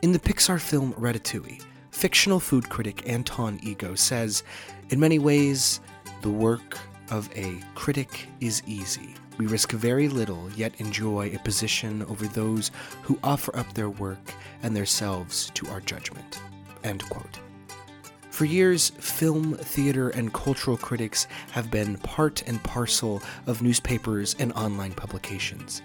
In the Pixar film Ratatouille, fictional food critic Anton Ego says, In many ways, the work of a critic is easy. We risk very little, yet enjoy a position over those who offer up their work and themselves to our judgment. End quote. For years, film, theater, and cultural critics have been part and parcel of newspapers and online publications.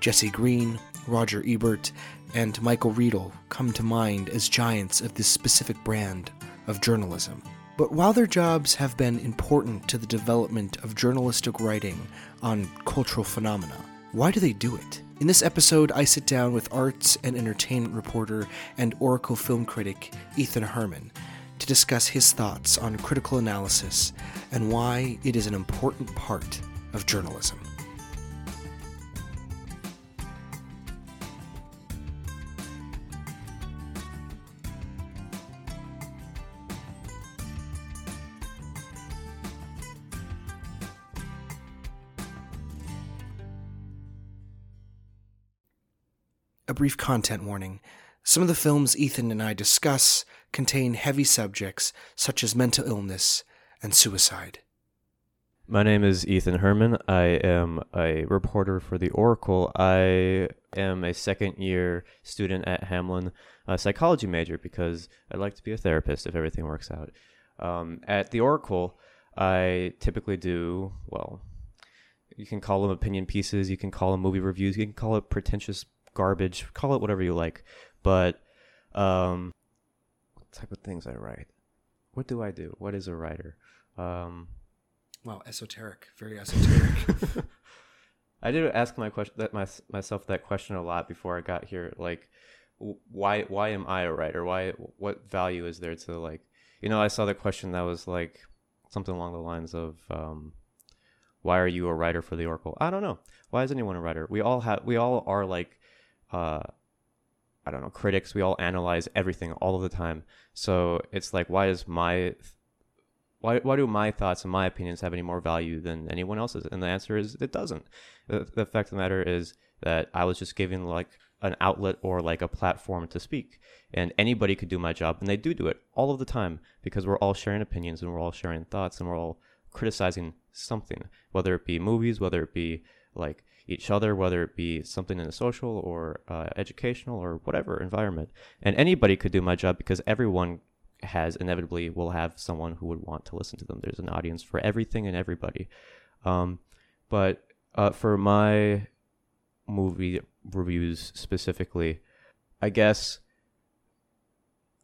Jesse Green, Roger Ebert, and Michael Riedel come to mind as giants of this specific brand of journalism. But while their jobs have been important to the development of journalistic writing on cultural phenomena, why do they do it? In this episode, I sit down with arts and entertainment reporter and Oracle film critic Ethan Hermann to discuss his thoughts on critical analysis and why it is an important part of journalism. Brief content warning. Some of the films Ethan and I discuss contain heavy subjects such as mental illness and suicide. My name is Ethan Hermann. I am a reporter for the Oracle. I am a second year student at Hamline, a psychology major because I'd like to be a therapist if everything works out. Um, at the Oracle, I typically do, well, you can call them opinion pieces, you can call them movie reviews, you can call it pretentious garbage, call it whatever you like. But um, what type of things I write? What do I do? What is a writer? Um, Wow, esoteric, very esoteric. I did ask my question that my, myself that question a lot before I got here. Like, why why am I a writer? Why what value is there to like? You know, I saw the question that was like something along the lines of, um, "Why are you a writer for the Oracle?" I don't know. Why is anyone a writer? We all have. We all are like, uh, I don't know, critics. We all analyze everything all of the time. So it's like, why is my why, why do my thoughts and my opinions have any more value than anyone else's? And the answer is it doesn't. The, the fact of the matter is that I was just given like an outlet or like a platform to speak, and anybody could do my job, and they do do it all of the time because we're all sharing opinions and we're all sharing thoughts and we're all criticizing something, whether it be movies, whether it be like each other, whether it be something in a social or uh, educational or whatever environment. And anybody could do my job because everyone has inevitably will have someone who would want to listen to them. There's an audience for everything and everybody. Um, but uh, for my movie reviews specifically, I guess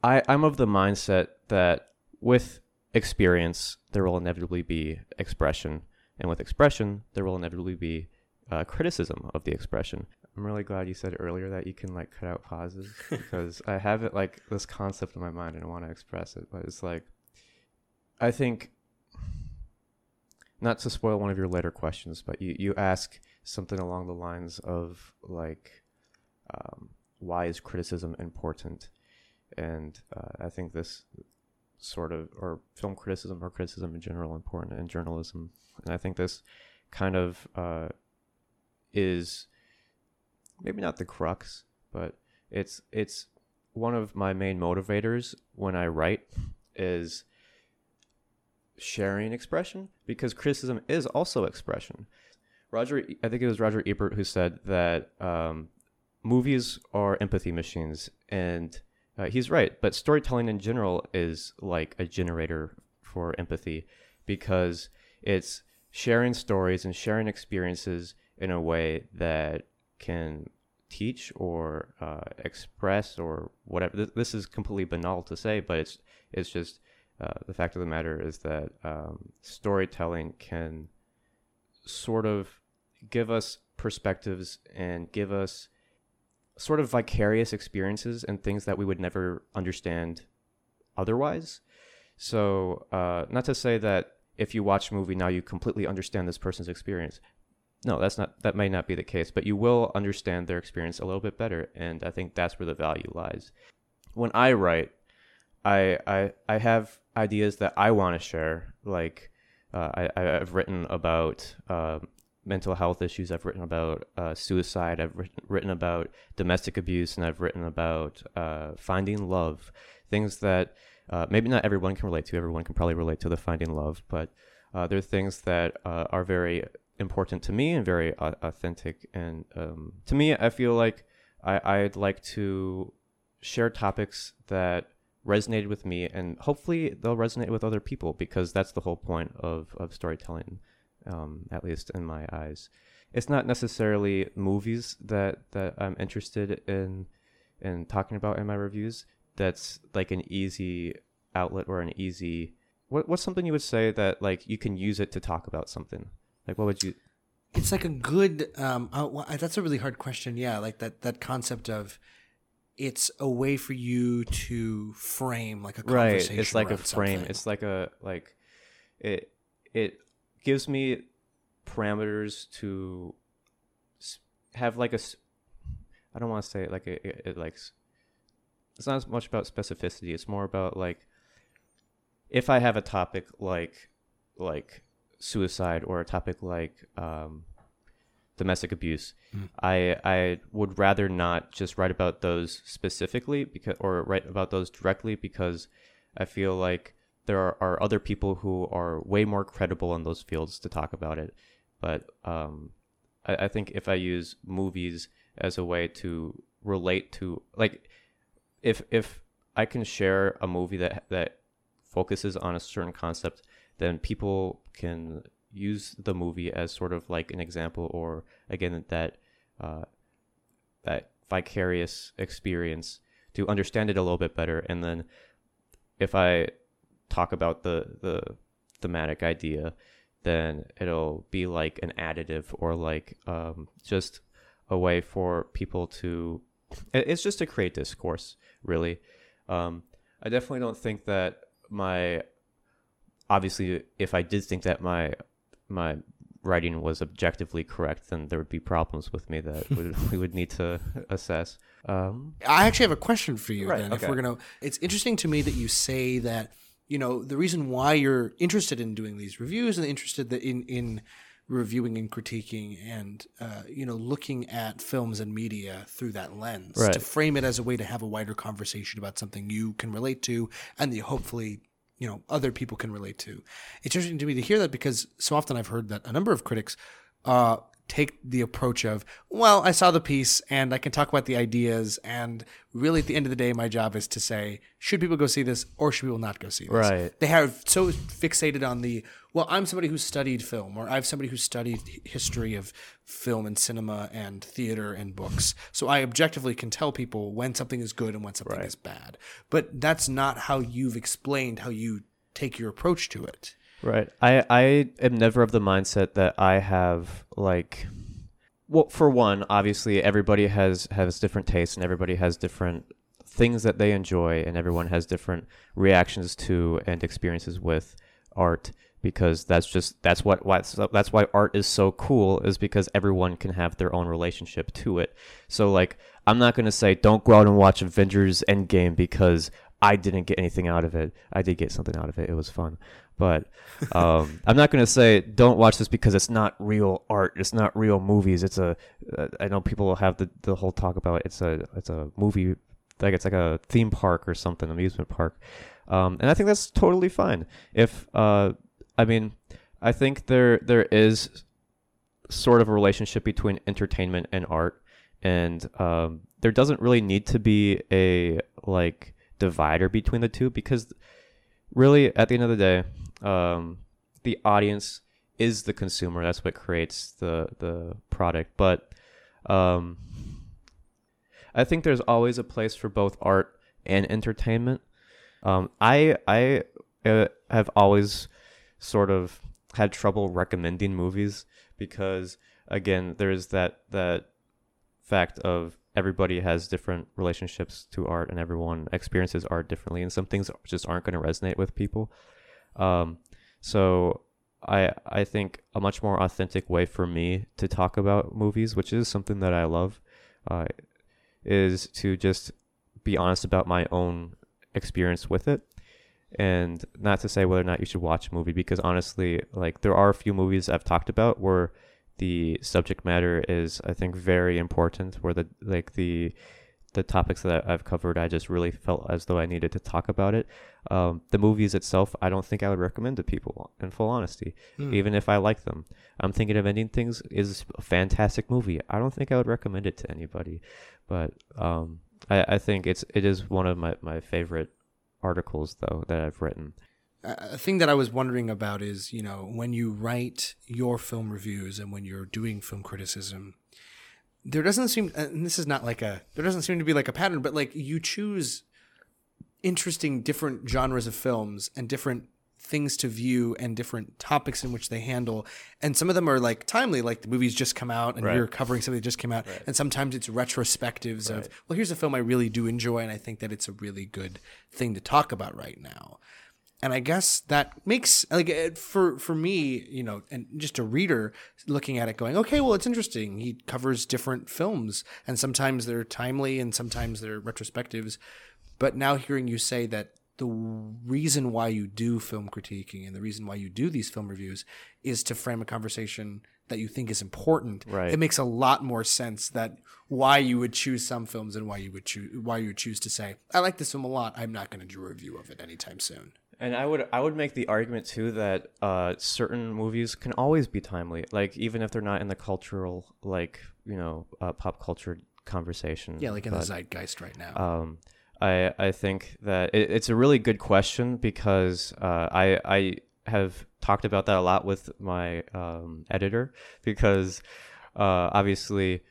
I I'm of the mindset that with experience there will inevitably be expression, and with expression there will inevitably be uh, criticism of the expression. I'm really glad you said earlier that you can like cut out pauses because I have it like this concept in my mind and I want to express it, but it's like I think not to spoil one of your later questions, but you you ask something along the lines of like um, why is criticism important, and uh, I think this sort of or film criticism or criticism in general important in journalism, and I think this kind of uh, is maybe not the crux, but it's it's one of my main motivators when I write is sharing expression because criticism is also expression. Roger, I think it was Roger Ebert who said that um, movies are empathy machines, and uh, he's right. But storytelling in general is like a generator for empathy because it's sharing stories and sharing experiences in a way that can teach or uh, express or whatever. This, this, is completely banal to say, but it's it's just uh, the fact of the matter is that um, storytelling can sort of give us perspectives and give us sort of vicarious experiences and things that we would never understand otherwise. So, uh, not to say that if you watch a movie now you completely understand this person's experience no, that's not that may not be the case, but you will understand their experience a little bit better, and I think that's where the value lies. When I write, I I I have ideas that I want to share. Like uh, I I've written about uh, mental health issues. I've written about uh, suicide. I've written, written about domestic abuse, and I've written about uh, finding love. Things that uh, maybe not everyone can relate to. Everyone can probably relate to the finding love, but uh, there are things that uh, are very important to me and very authentic. And um, to me, I feel like I, I'd like to share topics that resonated with me and hopefully they'll resonate with other people because that's the whole point of, of storytelling um, at least in my eyes. It's not necessarily movies that that i'm interested in in talking about in my reviews. That's like an easy outlet or an easy what, what's something you would say that like you can use it to talk about something like what would you it's like a good um uh, that's a really hard question yeah like that that concept of it's a way for you to frame like a conversation. Right. It's like a frame. Something. It's like a like it it gives me parameters to have like a I don't want to say it like it, it, it like it's not as much about specificity. It's more about like if I have a topic like like suicide or a topic like um domestic abuse. Mm. I I would rather not just write about those specifically because or write about those directly because I feel like there are, are other people who are way more credible in those fields to talk about it. But um, I, I think if I use movies as a way to relate to like if if I can share a movie that that focuses on a certain concept, then people can use the movie as sort of like an example or again that uh, that vicarious experience to understand it a little bit better. And then if i talk about the the thematic idea then it'll be like an additive or like um, just a way for people to it's just to create discourse really. Um, i definitely don't think that my obviously if i did think that my my writing was objectively correct, then there would be problems with me that would, we would need to assess. Um, I actually have a question for you. Right, then, okay. if we're gonna, it's interesting to me that you say that you know the reason why you're interested in doing these reviews and interested in in reviewing and critiquing and uh, you know looking at films and media through that lens right. to frame it as a way to have a wider conversation about something you can relate to and that hopefully you know other people can relate to. It's interesting to me to hear that because so often I've heard that a number of critics uh, take the approach of, well, I saw the piece and I can talk about the ideas, and really at the end of the day, my job is to say, should people go see this or should people not go see this? Right. They have so fixated on the, well, I'm somebody who studied film, or I'm somebody who studied history of film and cinema and theater and books. So I objectively can tell people when something is good and when something right. is bad. But that's not how you've explained how you take your approach to it. Right. I I am never of the mindset that I have like well for one, obviously everybody has has different tastes and everybody has different things that they enjoy and everyone has different reactions to and experiences with art because that's just that's what why that's why art is so cool is because everyone can have their own relationship to it. So like I'm not going to say don't go out and watch Avengers Endgame because I didn't get anything out of it. I did get something out of it. It was fun. But um, I'm not going to say don't watch this because it's not real art. It's not real movies. It's a. Uh, I know people have the, the whole talk about it's a it's a movie like it's like a theme park or something, amusement park, um, and I think that's totally fine. If uh, I mean, I think there there is sort of a relationship between entertainment and art, and um, there doesn't really need to be a like divider between the two because really at the end of the day um, the audience is the consumer. That's what creates the the product. But um, I think there's always a place for both art and entertainment. Um, I I uh, have always sort of had trouble recommending movies because again, there's that that fact of everybody has different relationships to art and everyone experiences art differently and some things just aren't going to resonate with people. Um, so I I think a much more authentic way for me to talk about movies, which is something that I love, uh, is to just be honest about my own experience with it, and not to say whether or not you should watch a movie because honestly, like there are a few movies I've talked about where the subject matter is I think very important. Where the like the the topics that I've covered, I just really felt as though I needed to talk about it. Um, the movies itself, I don't think I would recommend to people, in full honesty, Hmm. even if I like them. I'm thinking of ending things is a fantastic movie. I don't think I would recommend it to anybody, but um, I, I think it's it is one of my, my favorite articles though that I've written. A thing that I was wondering about is, you know, when you write your film reviews and when you're doing film criticism, there doesn't seem, uh, and this is not like a, there doesn't seem to be like a pattern, but like you choose interesting different genres of films and different things to view and different topics in which they handle. And some of them are like timely like the movies just come out and Right. you're covering something that just came out. And sometimes it's retrospectives of well here's a film i really do enjoy and i think that it's a really good thing to talk about right now and I guess that makes like for for me, you know, and just a reader looking at it, going, okay, well, it's interesting. He covers different films, and sometimes they're timely, and sometimes they're retrospectives. But now hearing you say that the reason why you do film critiquing and the reason why you do these film reviews is to frame a conversation that you think is important. Right. It makes a lot more sense that why you would choose some films and why you would choose why you would choose to say, I like this film a lot. I'm not going to do a review of it anytime soon. And I would I would make the argument too that uh, certain movies can always be timely, like even if they're not in the cultural like you know uh, pop culture conversation. Yeah, like in But, the zeitgeist right now. um, I I think that it, it's a really good question because uh, I I have talked about that a lot with my um, editor because uh, obviously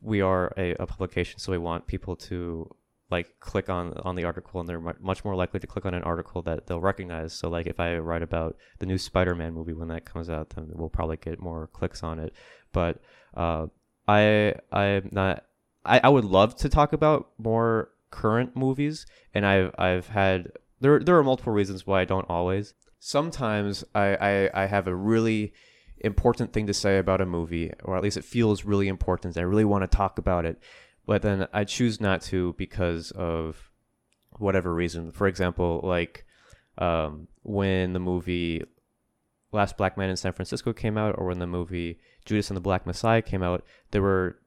we are a, a publication, so we want people to like click on on the article and they're much more likely to click on an article that they'll recognize. So like if i write about the new spider-man movie when that comes out then we'll probably get more clicks on it. But uh, i i'm not I, I would love to talk about more current movies and i've i've had there there are multiple reasons why i don't always. Sometimes i i, I have a really important thing to say about a movie or at least it feels really important i really want to talk about it but then I choose not to because of whatever reason. For example, like um, when the movie Last Black Man in San Francisco came out, or when the movie Judas and the Black Messiah came out, there were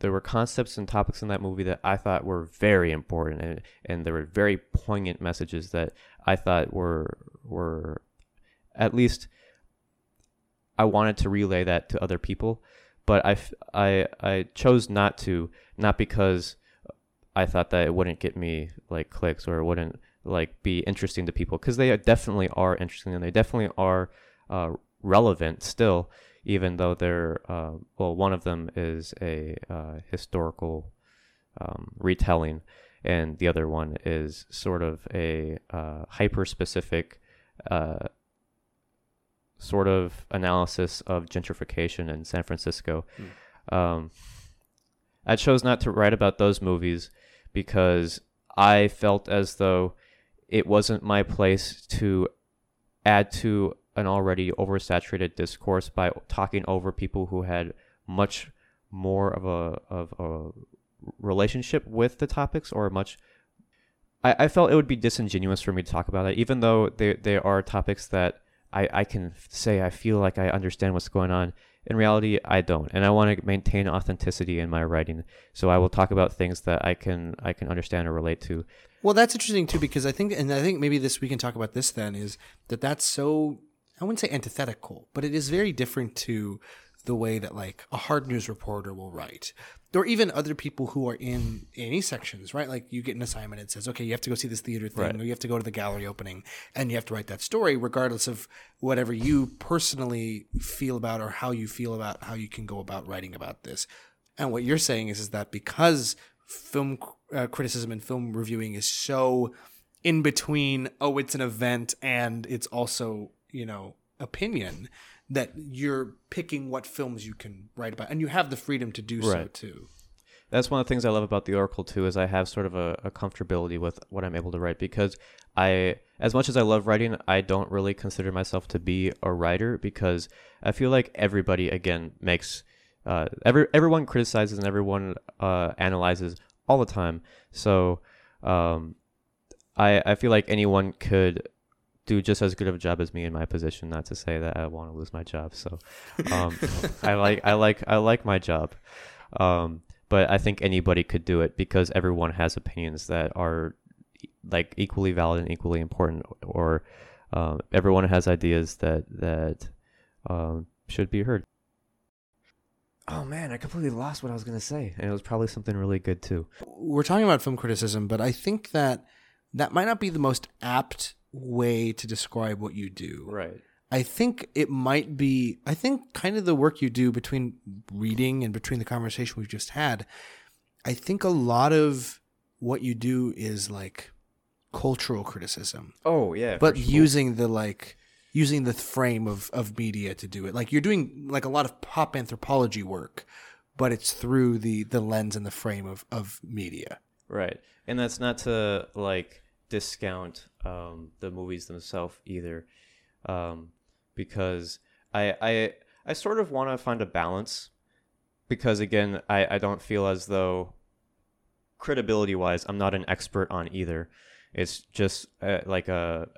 there were concepts and topics in that movie that I thought were very important, and and there were very poignant messages that I thought were were at least I wanted to relay that to other people, but I, I, I chose not to, not because I thought that it wouldn't get me like clicks or it wouldn't like be interesting to people because they definitely are interesting and they definitely are uh, relevant still, even though they're uh, well, one of them is a uh, historical um, retelling, and the other one is sort of a uh, hyper specific. Sort of analysis of gentrification in San Francisco. Um, I chose not to write about those movies because I felt as though it wasn't my place to add to an already oversaturated discourse by talking over people who had much more of a of a relationship with the topics or much I, I felt it would be disingenuous for me to talk about it, even though they, they are topics that I, I can say I feel like I understand what's going on. In reality, I don't, and I want to maintain authenticity in my writing. So I will talk about things that I can I can understand or relate to. Well, that's interesting too because I think, and I think maybe this we can talk about this then is that that's so I wouldn't say antithetical, but it is very different to the way that like a hard news reporter will write, or even other people who are in any sections, right? Like you get an assignment, it says, okay, you have to go see this theater thing, Right. or you have to go to the gallery opening, and you have to write that story, regardless of whatever you personally feel about or how you feel about how you can go about writing about this. And what you're saying is, is that because film uh, criticism and film reviewing is so in between, oh, it's an event and it's also, you know, opinion, that you're picking what films you can write about. And you have the freedom to do so too. That's one of the things I love about the Oracle too, is I have sort of a, a comfortability with what I'm able to write because I, as much as I love writing, I don't really consider myself to be a writer because I feel like everybody again makes, uh, every everyone criticizes and everyone uh, analyzes all the time. So, um, I I feel like anyone could do just as good of a job as me in my position. Not to say that I want to lose my job. So, um, I like I like I like my job, um, but I think anybody could do it because everyone has opinions that are like equally valid and equally important, or um, everyone has ideas that that um, should be heard. Oh man, I completely lost what I was gonna say, and it was probably something really good too. We're talking about film criticism, but I think that that might not be the most apt way to describe what you do. Right. I think it might be, I think kind of the work you do between reading and between the conversation we've just had, I think a lot of what you do is like cultural criticism, Oh yeah, but using the like, using the frame of, of media to do it. Like you're doing like a lot of pop anthropology work, but it's through the, the lens and the frame of, of media. Right. And that's not to like discount um, the movies themselves either, um, because I I I sort of want to find a balance, because again I I don't feel as though credibility wise I'm not an expert on either. It's just uh, like a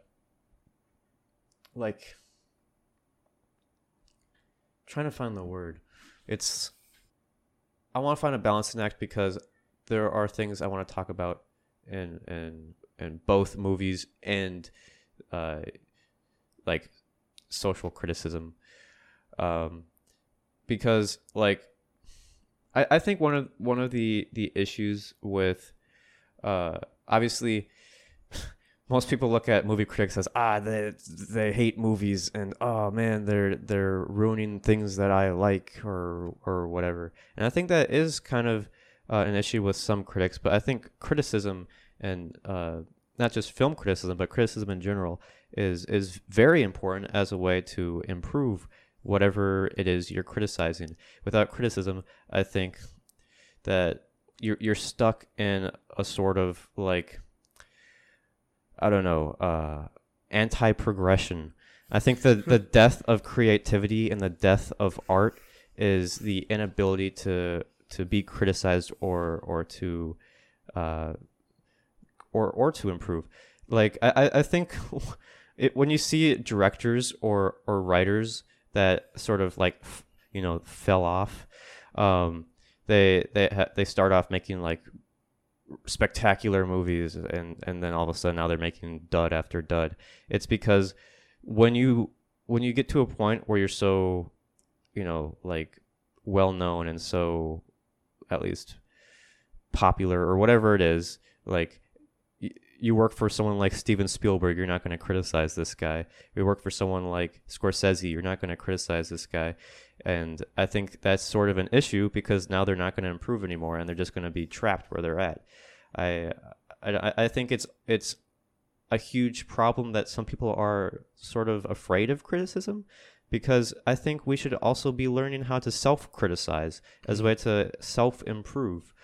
like trying to find the word. It's I want to find a balancing act because there are things I want to talk about and in in both movies and uh, like social criticism, um, because like I, I think one of one of the the issues with uh, obviously most people look at movie critics as ah they they hate movies and oh man they're they're ruining things that I like or or whatever. And I think that is kind of uh, an issue with some critics but I think criticism and uh, not just film criticism but criticism in general is is very important as a way to improve whatever it is you're criticizing without criticism I think that you're you're stuck in a sort of like I don't know, uh, anti progression. I think the the death of creativity and the death of art is the inability to to be criticized or or to uh, or or to improve. Like I I think it, when you see directors or or writers that sort of like you know fell off, um, they they ha- they start off making like spectacular movies and and then all of a sudden now they're making dud after dud it's because when you when you get to a point where you're so you know like well known and so at least popular or whatever it is like you work for someone like Steven Spielberg you're not going to criticize this guy you work for someone like Scorsese you're not going to criticize this guy and I think that's sort of an issue because now they're not going to improve anymore, and they're just going to be trapped where they're at. I, I, I think it's it's a huge problem that some people are sort of afraid of criticism because I think we should also be learning how to self criticize as a way to self improve.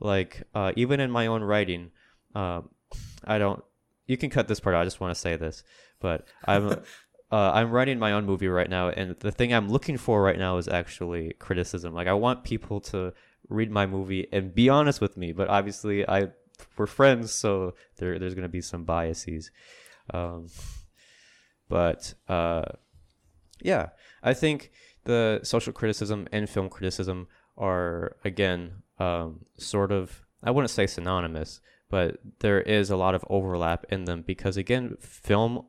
Like, uh, even in my own writing, uh, I don't, you can cut this part out. I just want to say this, but I'm, uh, I'm writing my own movie right now, and the thing I'm looking for right now is actually criticism. Like I want people to read my movie and be honest with me, but obviously I we're friends, so there there's gonna be some biases. Um, but uh, yeah, I think the social criticism and film criticism are again um, sort of I wouldn't say synonymous, but there is a lot of overlap in them because again, film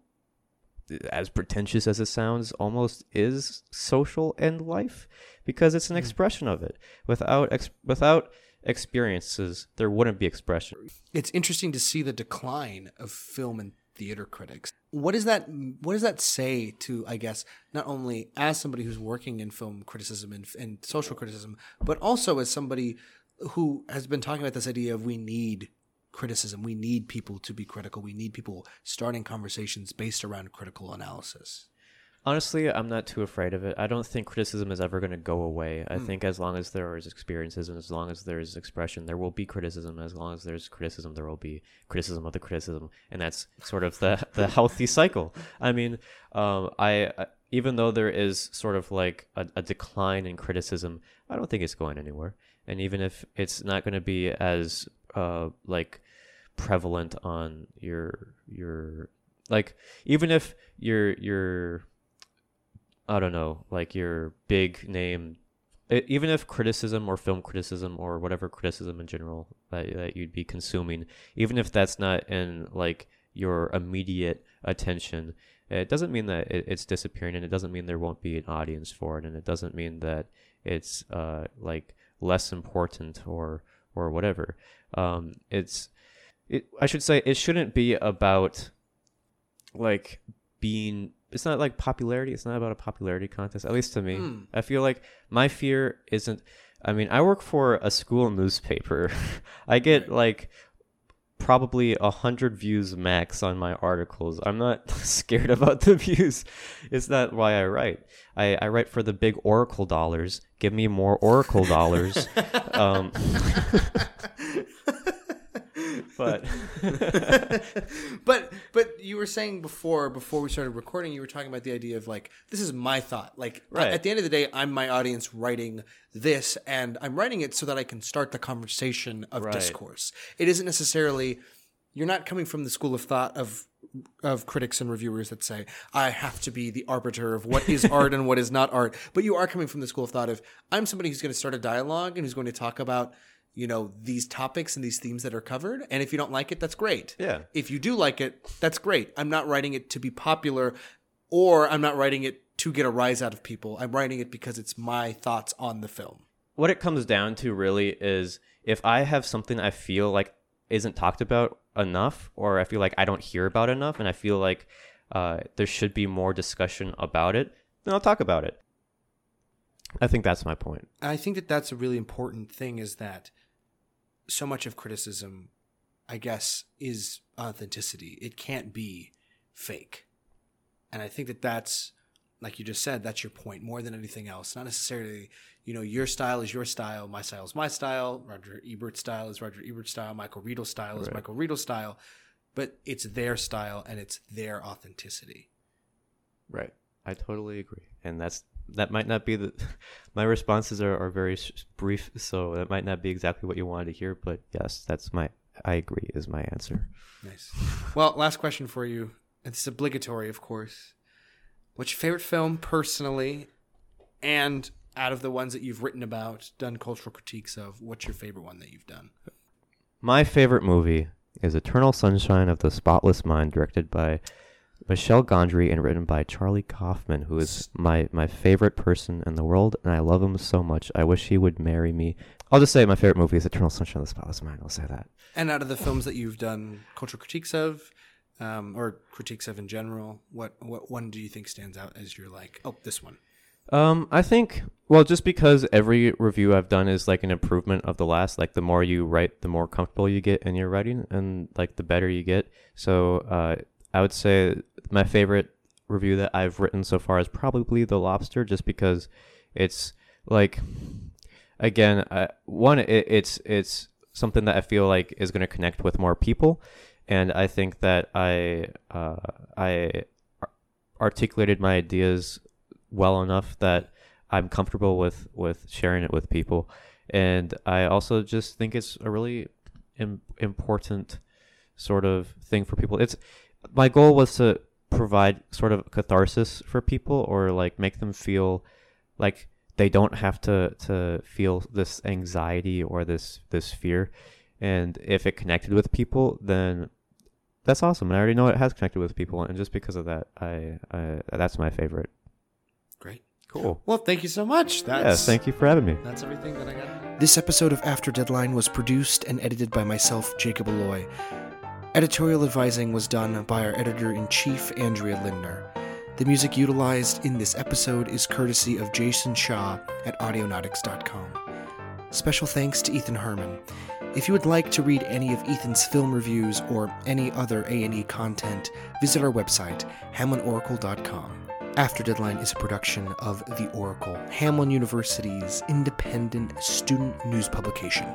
as pretentious as it sounds, almost is social and life because it's an mm. expression of it. Without ex- without experiences, there wouldn't be expression. It's interesting to see the decline of film and theater critics. What does that what does that say to I guess not only as somebody who's working in film criticism and, and social criticism, but also as somebody who has been talking about this idea of we need criticism. We need people to be critical. We need people starting conversations based around critical analysis. Honestly, I'm not too afraid of it. I don't think criticism is ever going to go away. I mm. think as long as there is experiences and as long as there is expression, there will be criticism. As long as there's criticism, there will be criticism of the criticism, and that's sort of the the healthy cycle. I mean, um, I, I even though there is sort of like a, a decline in criticism, I don't think it's going anywhere. And even if it's not going to be as uh, like prevalent on your your like even if you're you're I don't know, like your big name it, even if criticism or film criticism or whatever criticism in general that, that you'd be consuming, even if that's not in like your immediate attention, it doesn't mean that it, it's disappearing, and it doesn't mean there won't be an audience for it, and it doesn't mean that it's uh, like less important or or whatever. Um, it's it. I should say it shouldn't be about like being it's not like popularity. It's not about a popularity contest. At least to me, Mm. I feel like my fear isn't. I mean, I work for a school newspaper. I get like probably a hundred views max on my articles. I'm not scared about the views. It's not why I write. I, I write for the big Oracle dollars. Give me more Oracle dollars. um, but but but you were saying before before we started recording you were talking about the idea of like this is my thought like Right. at the end of the day i'm my audience writing this and i'm writing it so that i can start the conversation of Right. discourse it isn't necessarily you're not coming from the school of thought of of critics and reviewers that say I have to be the arbiter of what is art and what is not art. But you are coming from the school of thought of I'm somebody who's going to start a dialogue and who's going to talk about you know these topics and these themes that are covered. And if you don't like it, that's great. Yeah. If you do like it, that's great. I'm not writing it to be popular, or I'm not writing it to get a rise out of people. I'm writing it because it's my thoughts on the film. what it comes down to really is if I have something I feel like isn't talked about enough, or I feel like I don't hear about enough, and I feel like uh, there should be more discussion about it, then I'll talk about it. I think that's my point. I think that that's a really important thing is that so much of criticism, I guess, is authenticity. It can't be fake. And I think that that's, like you just said, that's your point more than anything else. Not necessarily, you know, your style is your style, my style is my style, Roger Ebert's style is Roger Ebert's style, Michael Riedel's style is Right. Michael Riedel's style, but it's their style and it's their authenticity. Right. I totally agree. And that's that might not be the my responses are, are very brief, so that might not be exactly what you wanted to hear, but yes, that's my I agree is my answer. Nice. Well, last question for you. It's obligatory, of course. What's your favorite film personally? And out of the ones that you've written about, done cultural critiques of, what's your favorite one that you've done? My favorite movie is Eternal Sunshine of the Spotless Mind, directed by Michel Gondry and written by Charlie Kaufman, who is my, my favorite person in the world, and I love him so much. I wish he would marry me. I'll just say my favorite movie is Eternal Sunshine of the Spotless Mind. I'll say that. And out of the films that you've done cultural critiques of, um, or critiques of in general, what what one do you think stands out as you're like, oh, this one? Um, I think well, just because every review I've done is like an improvement of the last. Like the more you write, the more comfortable you get in your writing, and like the better you get. So, uh, I would say my favorite review that I've written so far is probably The Lobster, just because it's like, again, uh, one, it, it's it's something that I feel like is going to connect with more people, and I think that I uh, I articulated my ideas well enough that I'm comfortable with with sharing it with people, and I also just think it's a really Im- important sort of thing for people. It's my goal was to provide sort of catharsis for people or like make them feel like they don't have to to feel this anxiety or this this fear and if it connected with people then that's awesome and i already know it has connected with people and just because of that i, I that's my favorite Great. cool Well, thank you so much. That's, yes thank you for having me That's everything that I got. This episode of After Deadline was produced and edited by myself, Jacob Aloi. Editorial advising was done by our editor in chief, Andrea Lindner. The music utilized in this episode is courtesy of Jason Shaw at Audionautix.com. Special thanks to Ethan Hermann. If you would like to read any of Ethan's film reviews or any other A&E content, visit our website, hamlineoracle.com. After Deadline is a production of The Oracle, Hamline University's independent student news publication.